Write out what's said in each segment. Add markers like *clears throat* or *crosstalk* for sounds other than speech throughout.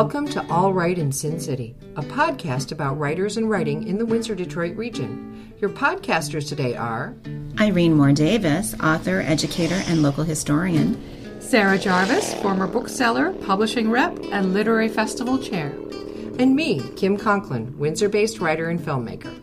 Welcome to All Right in Sin City, a podcast about writers and writing in the Windsor Detroit region. Your podcasters today are Irene Moore Davis, author, educator, and local historian. Sarah Jarvis, former bookseller, publishing rep, and literary festival chair. And me, Kim Conklin, Windsor based writer and filmmaker.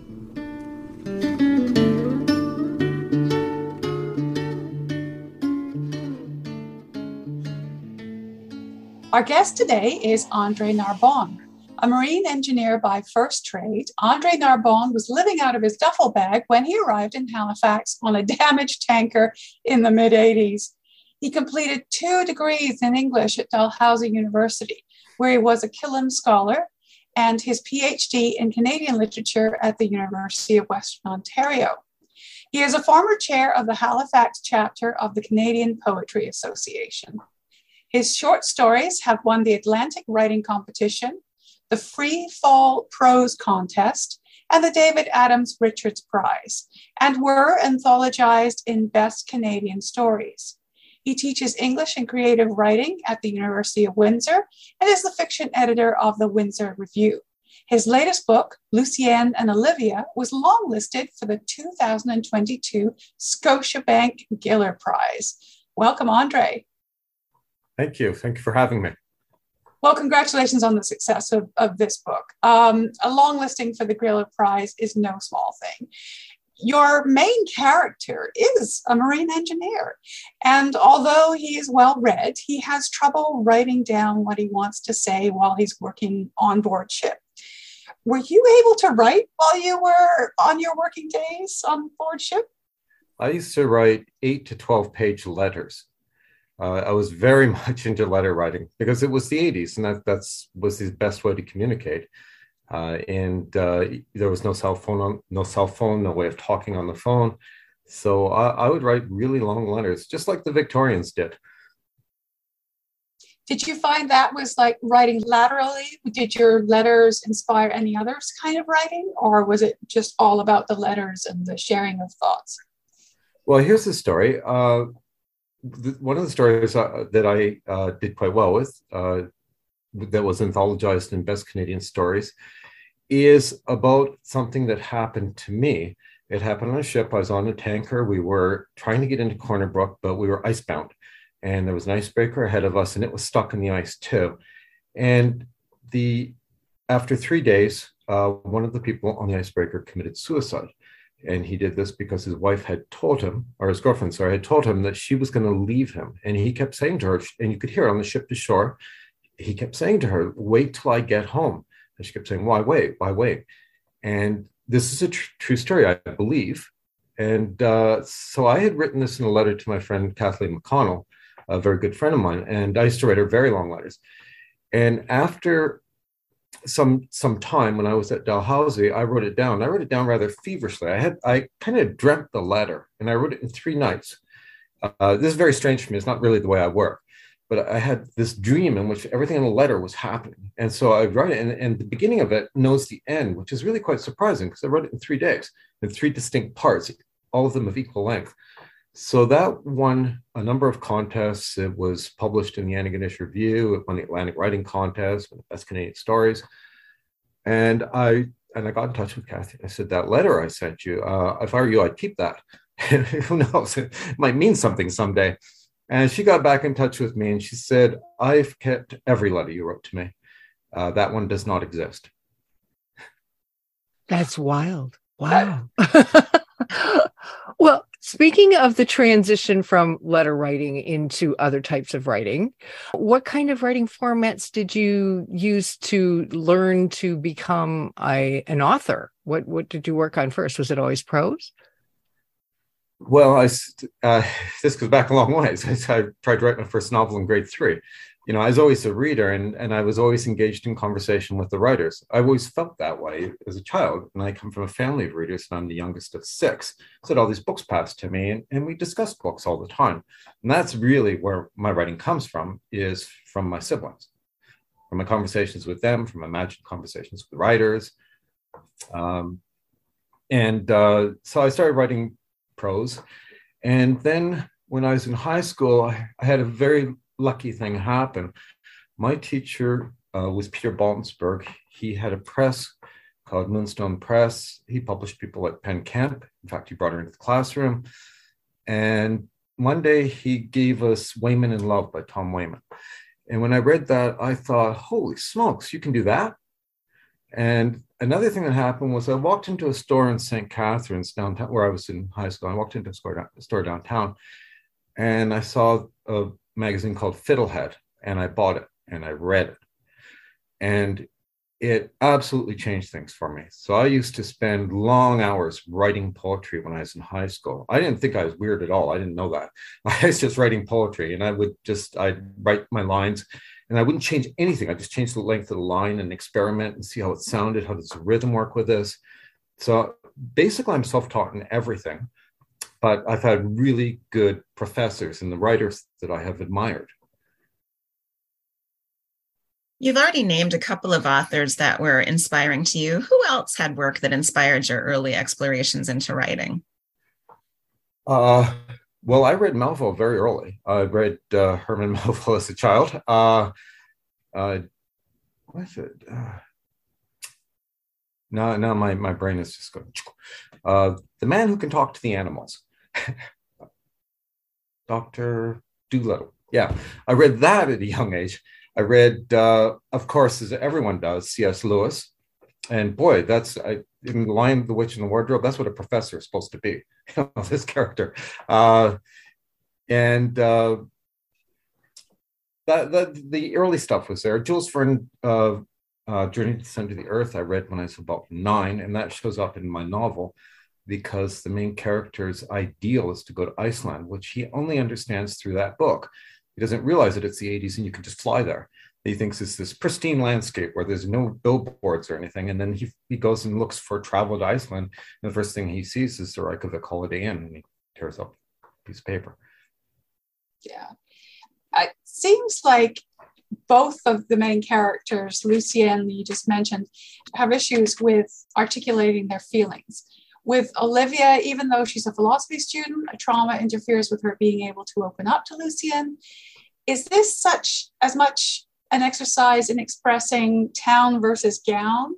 Our guest today is Andre Narbonne. A marine engineer by first trade, Andre Narbonne was living out of his duffel bag when he arrived in Halifax on a *laughs* damaged tanker in the mid 80s. He completed two degrees in English at Dalhousie University, where he was a Killam Scholar, and his PhD in Canadian Literature at the University of Western Ontario. He is a former chair of the Halifax chapter of the Canadian Poetry Association. His short stories have won the Atlantic Writing Competition, the Free Fall Prose Contest, and the David Adams Richards Prize, and were anthologized in Best Canadian Stories. He teaches English and creative writing at the University of Windsor and is the fiction editor of the Windsor Review. His latest book, Lucien and Olivia, was longlisted for the 2022 Scotiabank Giller Prize. Welcome, Andre. Thank you. Thank you for having me. Well, congratulations on the success of, of this book. Um, a long listing for the Giller Prize is no small thing. Your main character is a marine engineer. And although he is well read, he has trouble writing down what he wants to say while he's working on board ship. Were you able to write while you were on your working days on board ship? I used to write eight to 12 page letters uh, I was very *laughs* much into letter writing because it was the 80s and that that's was the best way to communicate. Uh, and uh, there was no cell phone, on, no cell phone, no way of talking on the phone. So I, I would write really long letters, just like the Victorians did. Did you find that was like writing laterally? Did your letters inspire any others kind of writing, or was it just all about the letters and the sharing of thoughts? Well, here's the story. One of the stories uh, that I uh, did quite well with, uh, that was anthologized in Best Canadian Stories, is about something that happened to me. It happened on a ship. I was on a tanker. We were trying to get into Corner Brook, but we were icebound. And there was an icebreaker ahead of us, and it was stuck in the ice too. And the after three days, uh, one of the people on the icebreaker committed suicide. And he did this because his wife had told him, or his girlfriend, sorry, had told him that she was going to leave him. And he kept saying to her, and you could hear on the ship to shore, he kept saying to her, wait till I get home. And she kept saying, why wait? Why wait? And this is a tr- true story, I believe. And uh, so I had written this in a letter to my friend Kathleen McConnell, a very good friend of mine. And I used to write her very long letters. And after some some time when I was at Dalhousie, I wrote it down. I wrote it down rather feverishly. I had I kind of dreamt the letter, and I wrote it in three nights. Uh, this is very strange for me. It's not really the way I work, but I had this dream in which everything in the letter was happening, and so I wrote it, and, and the beginning of it knows the end, which is really quite surprising because I wrote it in three days in three distinct parts, all of them of equal length. So that won a number of contests. It was published in the Antigonish Review. It won the Atlantic Writing Contest, the Best Canadian Stories. And I and I got in touch with Kathy. I said, that letter I sent you, uh, if I were you, I'd keep that. *laughs* Who knows? It might mean something someday. And she got back in touch with me and she said, I've kept every letter you wrote to me. Uh, that one does not exist. That's wild. Wow. *laughs* well, Speaking of the transition from letter writing into other types of writing, what kind of writing formats did you use to learn to become a, an author? What what did you work on first? Was it always prose? Well, I uh, *laughs* this goes back a long way. *laughs* I tried to write my first novel in grade three, you know, I was always a reader and, and I was always engaged in conversation with the writers. I always felt that way as a child. And I come from a family of readers and I'm the youngest of six. So all these books passed to me and, and we discussed books all the time. And that's really where my writing comes from, is from my siblings, from my conversations with them, from imagined conversations with writers. Um, and uh, so I started writing prose. And then when I was in high school, I, I had a very lucky thing happen. My teacher uh, was Peter Baltensperger. He had a press called Moonstone Press. He published people like Penn Kemp. In fact, he brought her into the classroom. And one day he gave us Wayman in Love by Tom Wayman. And when I read that, I thought, holy smokes, you can do that? And another thing that happened was I walked into a store in St. Catharines downtown, where I was in high school. I walked into a store, a store downtown and I saw a magazine called Fiddlehead and I bought it and I read it. And it absolutely changed things for me. So I used to spend long hours writing poetry when I was in high school. I didn't think I was weird at all. I didn't know that. *laughs* I was just writing poetry and I would just I'd write my lines and I wouldn't change anything. I just change the length of the line and experiment and see how it sounded. How does the rhythm work with this? So basically, I'm self-taught in everything, but I've had really good professors and the writers that I have admired. You've already named a couple of authors that were inspiring to you. Who else had work that inspired your early explorations into writing? Uh, well, I read Melville very early. I read uh, Herman *laughs* Melville as a child. Uh, uh, what's it? Uh, no, no, my, my brain is just going. Uh, the man who can talk to the animals, *laughs* Doctor Dolittle. Yeah, I read that at a young age. I read, uh, of course, as everyone does, C.S. Lewis, and boy, that's I, in Lion, the Witch, and the Wardrobe. That's what a professor is supposed to be. *laughs* you know, this character, uh, and uh, that the early stuff was there. Jules Verne, uh, uh, Journey to the Center of the Earth, I read when I was about nine, and that shows up in my novel because the main character's ideal is to go to Iceland, which he only understands through that book. He doesn't realize that it's the 80s and you can just fly there. He thinks it's this pristine landscape where there's no billboards or anything. And then he, he goes and looks for travel to Iceland. And the first thing he sees is the Reykjavik Holiday Inn and he tears up a piece of paper. Yeah. Uh, it seems like both of the main characters, Lucien, you just mentioned, have issues with articulating their feelings. With Olivia, even though she's a philosophy student, a trauma interferes with her being able to open up to Lucien. Is this such as much an exercise in expressing town versus gown,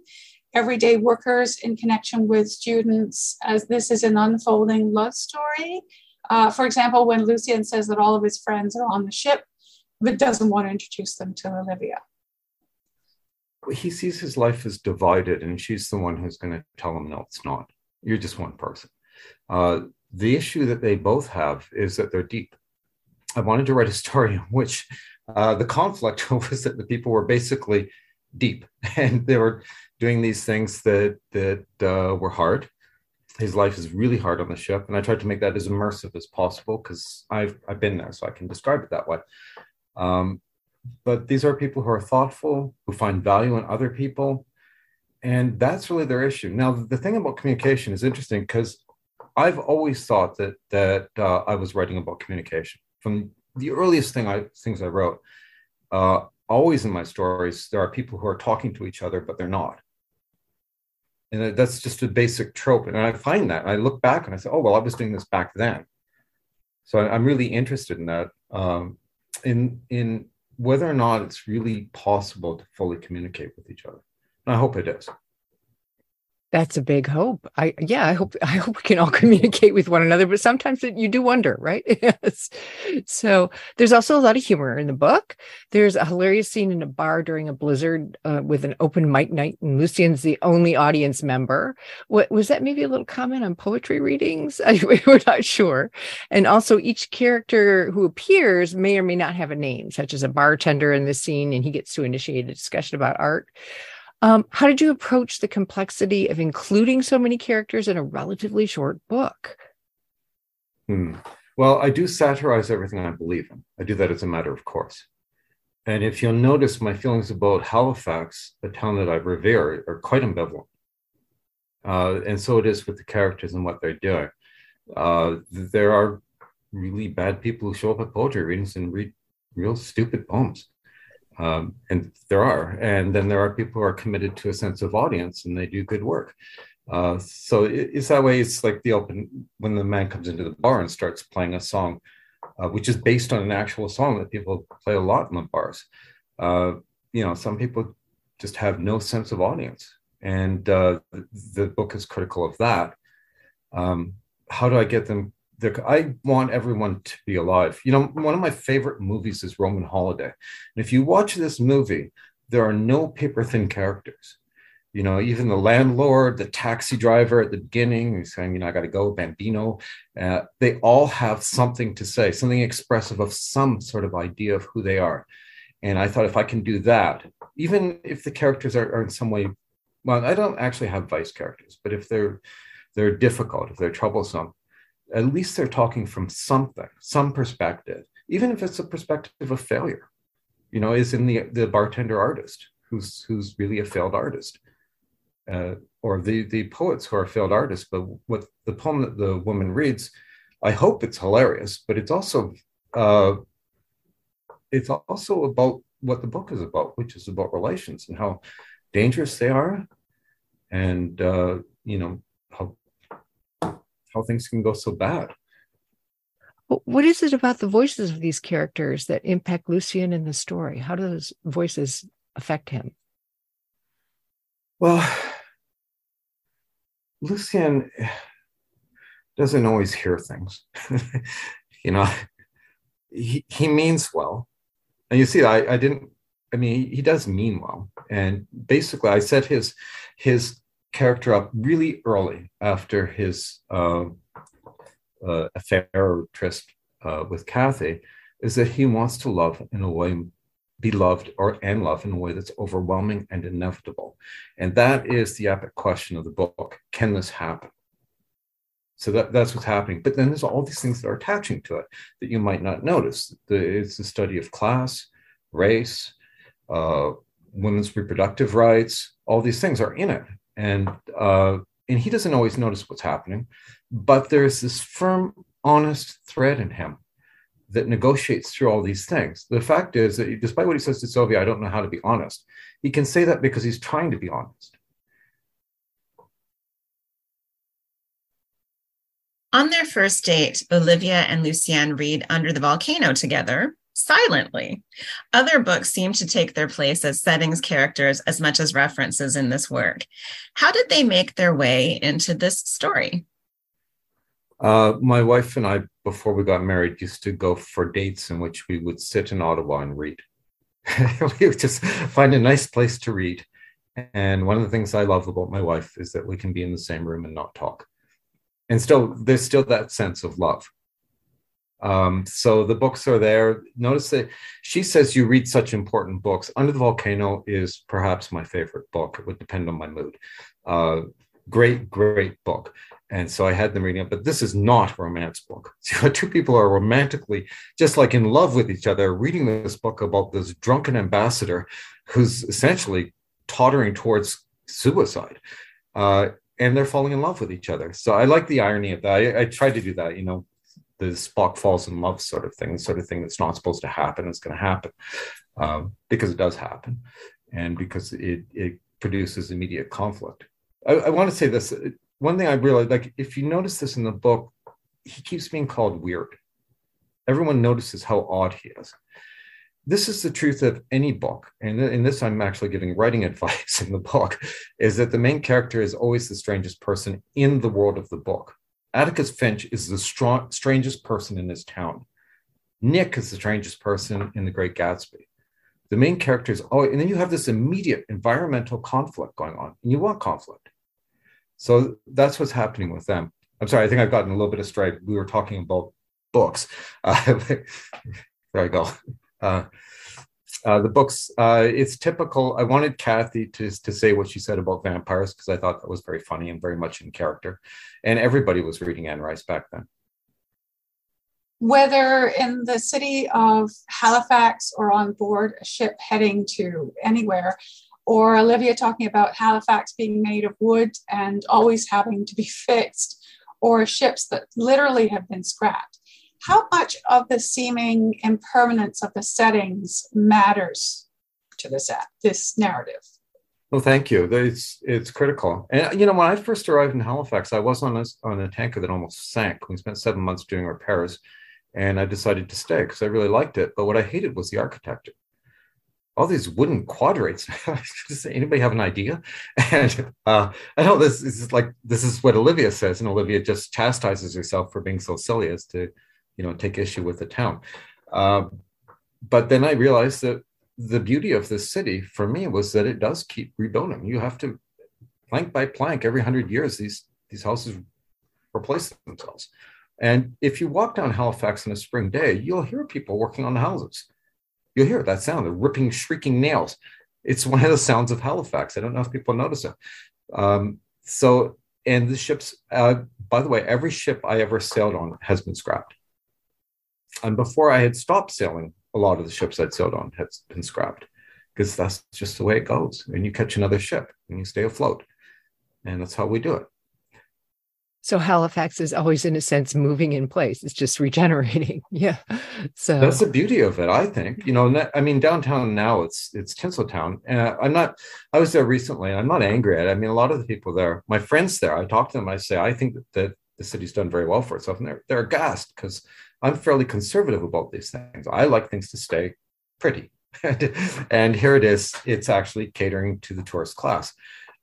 everyday workers in connection with students, as this is an unfolding love story? Uh, for example, when Lucien says that all of his friends are on the ship, but doesn't want to introduce them to Olivia he sees his life as divided and she's the one who's going to tell him no it's not you're just one person. Uh, the issue that they both have is that they're deep. I wanted to write a story in which uh, the conflict *laughs* was that the people were basically deep *laughs* and they were doing these things that that uh, were hard. His life is really hard on the ship, and I tried to make that as immersive as possible because I've I've been there, so I can describe it that way. Um, but these are people who are thoughtful, who find value in other people, and that's really their issue. Now, the thing about communication is interesting because I've always thought that that uh, I was writing about communication from the earliest thing I things I wrote. Uh, always in my stories, there are people who are talking to each other, but they're not. And that's just a basic trope. And I find that I look back and I say, oh, well, I was doing this back then. So I'm really interested in that, um, in, in whether or not it's really possible to fully communicate with each other. I hope it is. That's a big hope. I yeah, I hope I hope we can all *laughs* communicate with one another, but sometimes you do wonder, right? *laughs* yes. So there's also a lot of humor in the book. There's a hilarious scene in a bar during a blizzard uh, with an open mic night, and Lucien's the only audience member. What was that? Maybe a little comment on poetry readings? *laughs* We're not sure. And also, each character who appears may or may not have a name, such as a bartender in the scene, and he gets to initiate a discussion about art. Um, how did you approach the complexity of including so many characters in a relatively short book? Hmm. Well, I do satirize everything I believe in. I do that as a matter of course. And if you'll notice, my feelings about Halifax, a town that I revere, are quite ambivalent. Uh, and so it is with the characters and what they're doing. Uh, there are really bad people who show up at poetry readings and read real stupid poems. Um, and there are. And then there are people who are committed to a sense of audience and they do good work. Uh, so it, it's that way. It's like the open when the man comes into the bar and starts playing a song, uh, which is based on an actual song that people play a lot in the bars. Uh, you know, some people just have no sense of audience. And uh, the book is critical of that. Um, how do I get them? I want everyone to be alive. You know, one of my favorite movies is Roman Holiday. And if you watch this movie, there are no paper thin characters. You know, even the landlord, the taxi driver at the beginning, he's saying, you know, I got to go, Bambino. Uh, they all have something to say, something expressive of some sort of idea of who they are. And I thought if I can do that, even if the characters are, are in some way, well, I don't actually have vice characters, but if they're they're difficult, if they're troublesome, at least they're talking from something, some perspective, even if it's a perspective of failure. You know, is in the the bartender artist who's who's really a failed artist, uh, or the the poets who are failed artists. But what the poem that the woman reads, I hope it's hilarious, but it's also uh, it's also about what the book is about, which is about relations and how dangerous they are, and uh, you know how how things can go so bad. What is it about the voices of these characters that impact Lucien in the story? How do those voices affect him? Well, Lucien doesn't always hear things. *laughs* you know, he, he means well. And you see, I, I didn't, I mean, he, he does mean well. And basically, I set his his character up really early after his uh, uh, affair or tryst uh, with Kathy, is that he wants to love in a way, be loved or and love in a way that's overwhelming and inevitable. And that is the epic question of the book. Can this happen? So that, that's what's happening. But then there's all these things that are attaching to it that you might not notice. The, it's the study of class, race, uh, women's reproductive rights, all these things are in it and uh, and he doesn't always notice what's happening, but there's this firm, honest thread in him that negotiates through all these things. The fact is that despite what he says to Sylvia, I don't know how to be honest. He can say that because he's trying to be honest. On their first date, Olivia and Lucien read Under the Volcano together, silently. Other books seem to take their place as settings, characters, as much as references in this work. How did they make their way into this story? Uh, my wife and I, before we got married, used to go for dates in which we would sit in Ottawa and read. *laughs* we would just find a nice place to read. And one of the things I love about my wife is that we can be in the same room and not talk. And still, there's still that sense of love. Um, so the books are there. Notice that she says you read such important books. Under the Volcano is perhaps my favorite book. It would depend on my mood. Uh, great, great book. And so I had them reading it, but this is not a romance book. *laughs* So two people are romantically just like in love with each other, reading this book about this drunken ambassador who's essentially tottering towards suicide. Uh, and they're falling in love with each other. So I like the irony of that. I, I tried to do that, you know, the Spock falls in love sort of thing, the sort of thing that's not supposed to happen is going to happen um, because it does happen and because it, it produces immediate conflict. I, I want to say this one thing I realized like, if you notice this in the book, he keeps being called weird. Everyone notices how odd he is. This is the truth of any book. And in this, I'm actually giving writing *laughs* advice in the book is that the main character is always the strangest person in the world of the book Atticus Finch is the strong, strangest person in this town. Nick is the strangest person in The Great Gatsby. The main characters, oh, and then you have this immediate environmental conflict going on, and you want conflict. So that's what's happening with them. I'm sorry, I think I've gotten a little bit astray. We were talking about books. Uh, *laughs* there I go. Uh, uh, the books, uh, it's typical. I wanted Kathy to, to say what she said about vampires because I thought that was very funny and very much in character. And everybody was reading Anne Rice back then. Whether in the city of Halifax or on board a ship heading to anywhere, or Olivia talking about Halifax being made of wood and always having to be *laughs* fixed, or ships that literally have been scrapped how much of the seeming impermanence of the settings matters to this this narrative? Well, thank you. It's it's critical. And you know, when I first arrived in Halifax, I was on a on a tanker that almost sank. We spent seven months doing repairs, and I decided to stay because I really liked it. But what I hated was the architecture. all these wooden quadrates. *laughs* Does anybody have an idea? And uh, I know this is like this is what Olivia says, and Olivia just chastises herself for being so silly as to, you know, take issue with the town. Um, but then I realized that the beauty of this city for me was that it does keep rebuilding. You have to plank by plank every hundred years these these houses replace themselves. And if you walk down Halifax on a spring day, you'll hear people working on the houses you'll hear that sound, the ripping, shrieking nails. It's one of the sounds of Halifax. I don't know if people notice it. Um, so, and the ships, uh, by the way, every ship I ever sailed on has been scrapped. And before I had stopped sailing, a lot of the ships I'd sailed on had been scrapped because that's just the way it goes. And you catch another ship and you stay afloat. And that's how we do it. So Halifax is always, in a sense, moving in place. It's just regenerating. *laughs* yeah. So that's the beauty of it, I think. You know, I mean, downtown now it's it's Tinseltown, and I'm not. I was there recently, and I'm not angry at it. I mean, a lot of the people there, my friends there, I talk to them. I say, I think that the city's done very well for itself, and they're they're aghast because I'm fairly conservative about these things. I like things to stay pretty, *laughs* and here it is. It's actually catering to the tourist class.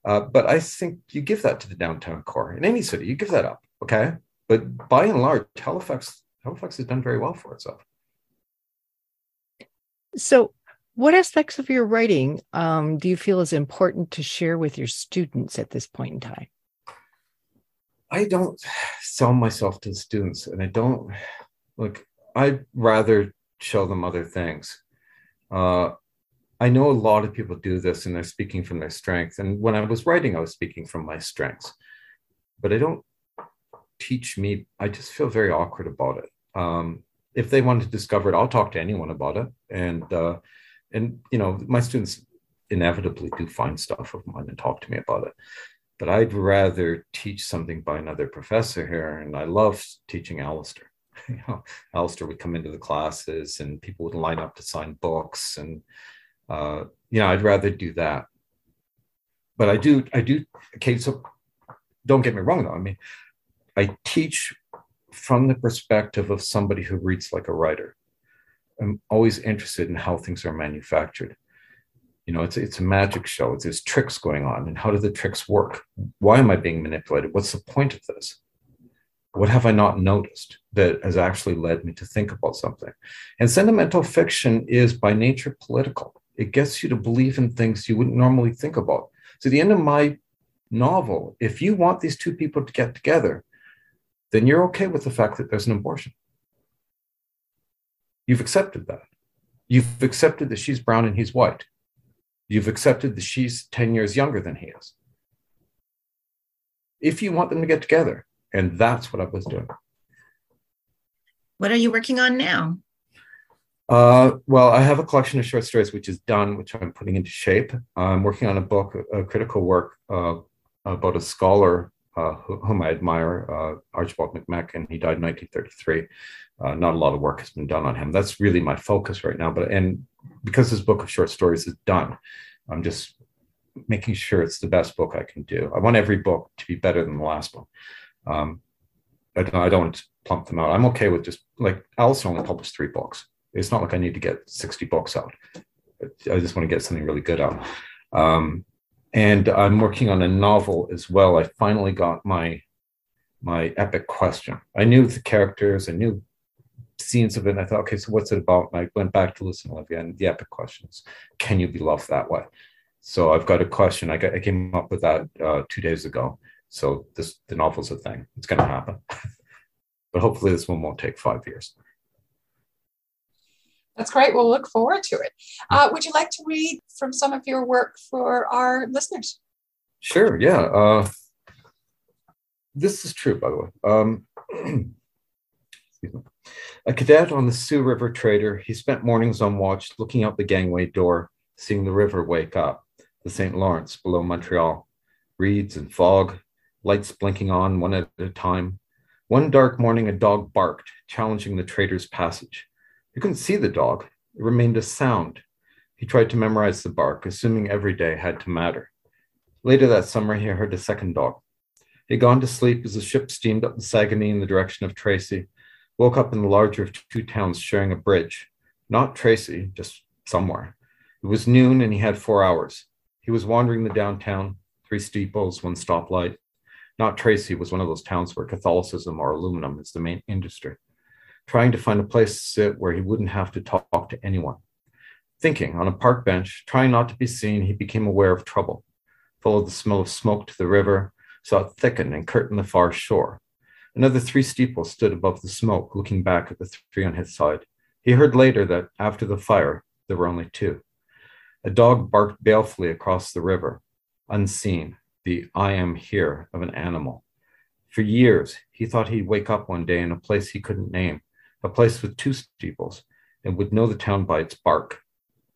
Uh, but I think you give that to the downtown core in any city. You give that up, okay? But by and large, Halifax Halifax has done very well for itself. So, what aspects of your writing um, do you feel is important to share with your students at this point in time? I don't sell myself to the students, and I don't look. I'd rather show them other things. Uh, I know a lot of people do this and they're speaking from their strength. And when I was writing, I was speaking from my strengths. But I don't teach me, I just feel very awkward about it. Um, if they want to discover it, I'll talk to anyone about it. And uh, and you know, my students inevitably do find stuff of mine and talk to me about it. But I'd rather teach something by another professor here. And I love teaching Alistair. *laughs* You know, Alistair would come into the classes and people would line up to sign books and uh, you know, I'd rather do that. But I do, I do. Okay, so don't get me wrong though. I mean, I teach from the perspective of somebody who reads like a writer. I'm always interested in how things are manufactured. You know, it's it's a magic show. There's tricks going on, and how do the tricks work? Why am I being manipulated? What's the point of this? What have I not noticed that has actually led me to think about something? And sentimental fiction is by nature political. It gets you to believe in things you wouldn't normally think about. So, the end of my novel, if you want these two people to get together, then you're okay with the fact that there's an abortion. You've accepted that. You've accepted that she's brown and he's white. You've accepted that she's 10 years younger than he is. If you want them to get together, and that's what I was doing. What are you working on now? Uh, well, I have a collection of short stories which is done, which I'm putting into shape. I'm working on a book, a critical work uh, about a scholar uh, whom I admire, uh, Archibald MacMechan. He died in 1933. Uh, not a lot of work has been done on him. That's really my focus right now. But and because this book of short stories is done, I'm just making sure it's the best book I can do. I want every book to be better than the last one. Um, I don't, I don't plump them out. I'm okay with just like Alice only published three books it's not like I need to get 60 books out. I just want to get something really good out. Um, and I'm working on a novel as well. I finally got my my epic question. I knew the characters, I knew scenes of it, and I thought, okay, so what's it about? And I went back to listen to Olivia, and the epic questions: Can you be loved that way? So I've got a question. I, got, I came up with that uh, two days ago. So this the novel's a thing. It's going to happen, *laughs* but hopefully this one won't take five years. That's great. We'll look forward to it. Uh, would you like to read from some of your work for our listeners? Sure. Yeah. Uh, this is true, by the way. Um, *clears throat* a cadet on the Sioux River trader, he spent mornings on watch looking out the gangway door, seeing the river wake up, the St. Lawrence below Montreal, reeds and fog, lights blinking on one at a time. One dark morning, a dog barked, challenging the trader's passage. He couldn't see the dog. It remained a sound. He tried to memorize the bark, assuming every day had to matter. Later that summer, he heard a second dog. He had gone to sleep as the ship steamed up the Saguenay in the direction of Tracy, woke up in the larger of two towns sharing a bridge. Not Tracy, just somewhere. It was noon and he had four hours. He was wandering the downtown, three steeples, one stoplight. Not Tracy was one of those towns where Catholicism or aluminum is the main industry. Trying to find a place to sit where he wouldn't have to talk to anyone. Thinking on a park bench, trying not to be seen, he became aware of trouble. Followed the smell of smoke to the river, saw it thicken and curtain the far shore. Another three steeples stood above the smoke, looking back at the three on his side. He heard later that after the fire, there were only two. A dog barked balefully across the river, unseen, the I am here of an animal. For years, he thought he'd wake up one day in a place he couldn't name, a place with two steeples, and would know the town by its bark.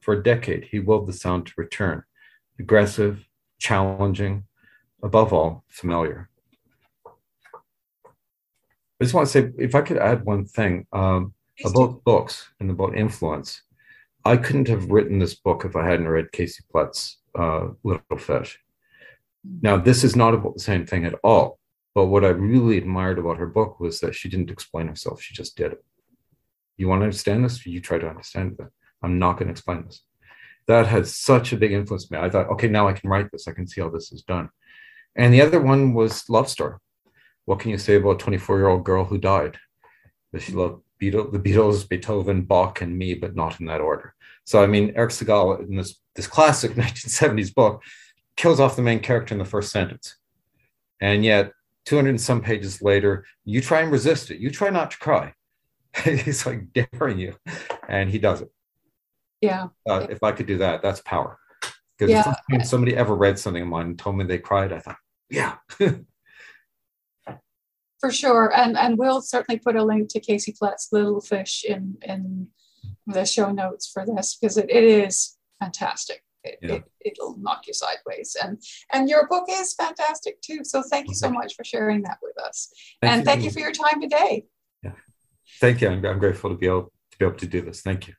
For a decade, he willed the sound to return, aggressive, challenging, above all, familiar. I just want to say, if I could add one thing um, about books and about influence, I couldn't have written this book if I hadn't read Casey Plett's uh, Little Fish. Now, this is not about the same thing at all. But what I really admired about her book was that she didn't explain herself. She just did it. You want to understand this? You try to understand it. I'm not going to explain this. That had such a big influence on me. I thought, okay, now I can write this. I can see how this is done. And the other one was Love Story. What can you say about a 24 year old girl who died? That she loved Beatles, the Beatles, Beethoven, Bach, and me, but not in that order. So, I mean, Erich Segal in this, this classic *laughs* 1970s book kills off the main character in the first sentence. And yet, 200 and some pages later, you try and resist it. You try not to cry. *laughs* He's like daring you, and he does it. Yeah. Uh, if I could do that, that's power. Because Yeah. if somebody ever read something of mine and told me they cried, I thought, yeah, *laughs* For sure. And and we'll certainly put a link to Casey Plett's Little Fish in in the show notes for this because it, it is fantastic. It, Yeah. it, it'll knock you sideways. And and your book is fantastic too. So thank you so much for sharing that with us. Thank and you. thank you for your time today. Yeah. thank you. I'm, I'm grateful to be able to be able to do this. Thank you.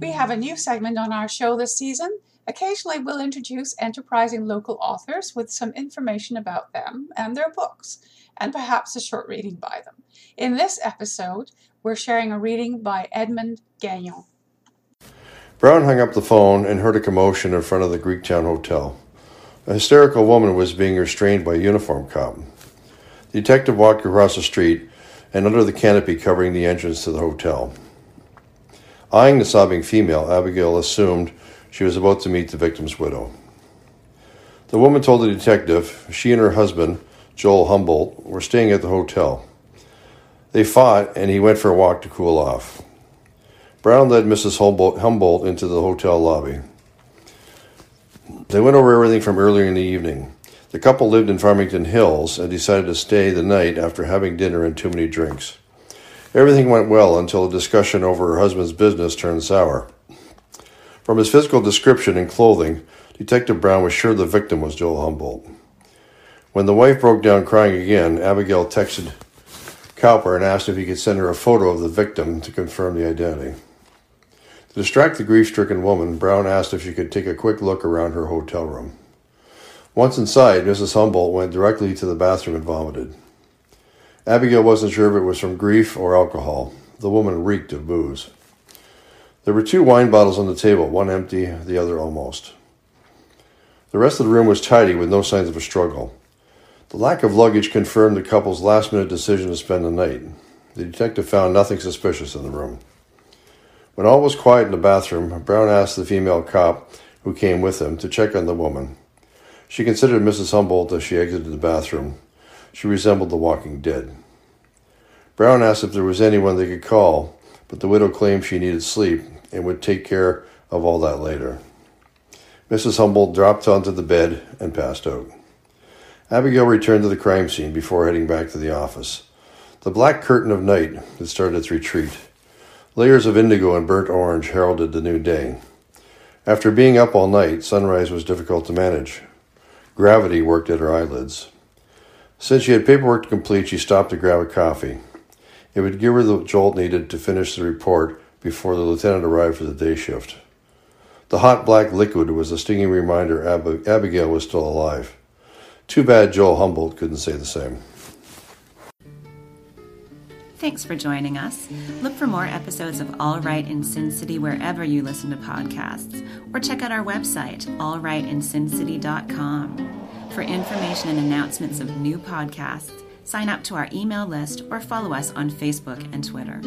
We have a new segment on our show this season. Occasionally, we'll introduce enterprising local authors with some information about them and their books, and perhaps a short reading by them. In this episode, we're sharing a reading by Edmond Gagnon. Brown hung up the phone and heard a commotion in front of the Greektown Hotel. A hysterical woman was being restrained by a uniform cop. The detective walked across the street and under the canopy covering the entrance to the hotel. Eyeing the sobbing female, Abigail assumed she was about to meet the victim's widow. The woman told the detective she and her husband, Joel Humboldt, were staying at the hotel. They fought, and he went for a walk to cool off. Brown led Mrs. Humboldt, Humboldt into the hotel lobby. They went over everything from earlier in the evening. The couple lived in Farmington Hills and decided to stay the night after having dinner and too many drinks. Everything went well until a discussion over her husband's business turned sour. From his physical description and clothing, Detective Brown was sure the victim was Joel Humboldt. When the wife broke down crying again, Abigail texted Cowper and asked if he could send her a photo of the victim to confirm the identity. To distract the grief stricken woman, Brown asked if she could take a quick look around her hotel room. Once inside, Mrs. Humboldt went directly to the bathroom and vomited. Abigail wasn't sure if it was from grief or alcohol. The woman reeked of booze. There were two wine bottles on the table, one empty, the other almost. The rest of the room was tidy with no signs of a struggle. The lack of luggage confirmed the couple's last minute decision to spend the night. The detective found nothing suspicious in the room. When all was quiet in the bathroom, Brown asked the female cop who came with him to check on the woman. She considered Mrs. Humboldt as she exited the bathroom. She resembled the walking dead. Brown asked if there was anyone they could call, but the widow claimed she needed sleep and would take care of all that later. Mrs. Humboldt dropped onto the bed and passed out. Abigail returned to the crime scene before heading back to the office. The black curtain of night had started its retreat. Layers of indigo and burnt orange heralded the new day. After being up all night, sunrise was difficult to manage. Gravity worked at her eyelids. Since she had paperwork to complete, she stopped to grab a coffee. It would give her the jolt needed to finish the report before the lieutenant arrived for the day shift. The hot black liquid was a stinging reminder Ab- Abigail was still alive. Too bad Joel Humboldt couldn't say the same. Thanks for joining us. Look for more episodes of All Right in Sin City wherever you listen to podcasts, or check out our website, allrightinsincity.com, for information and announcements of new podcasts sign up to our email list, or follow us on Facebook and Twitter.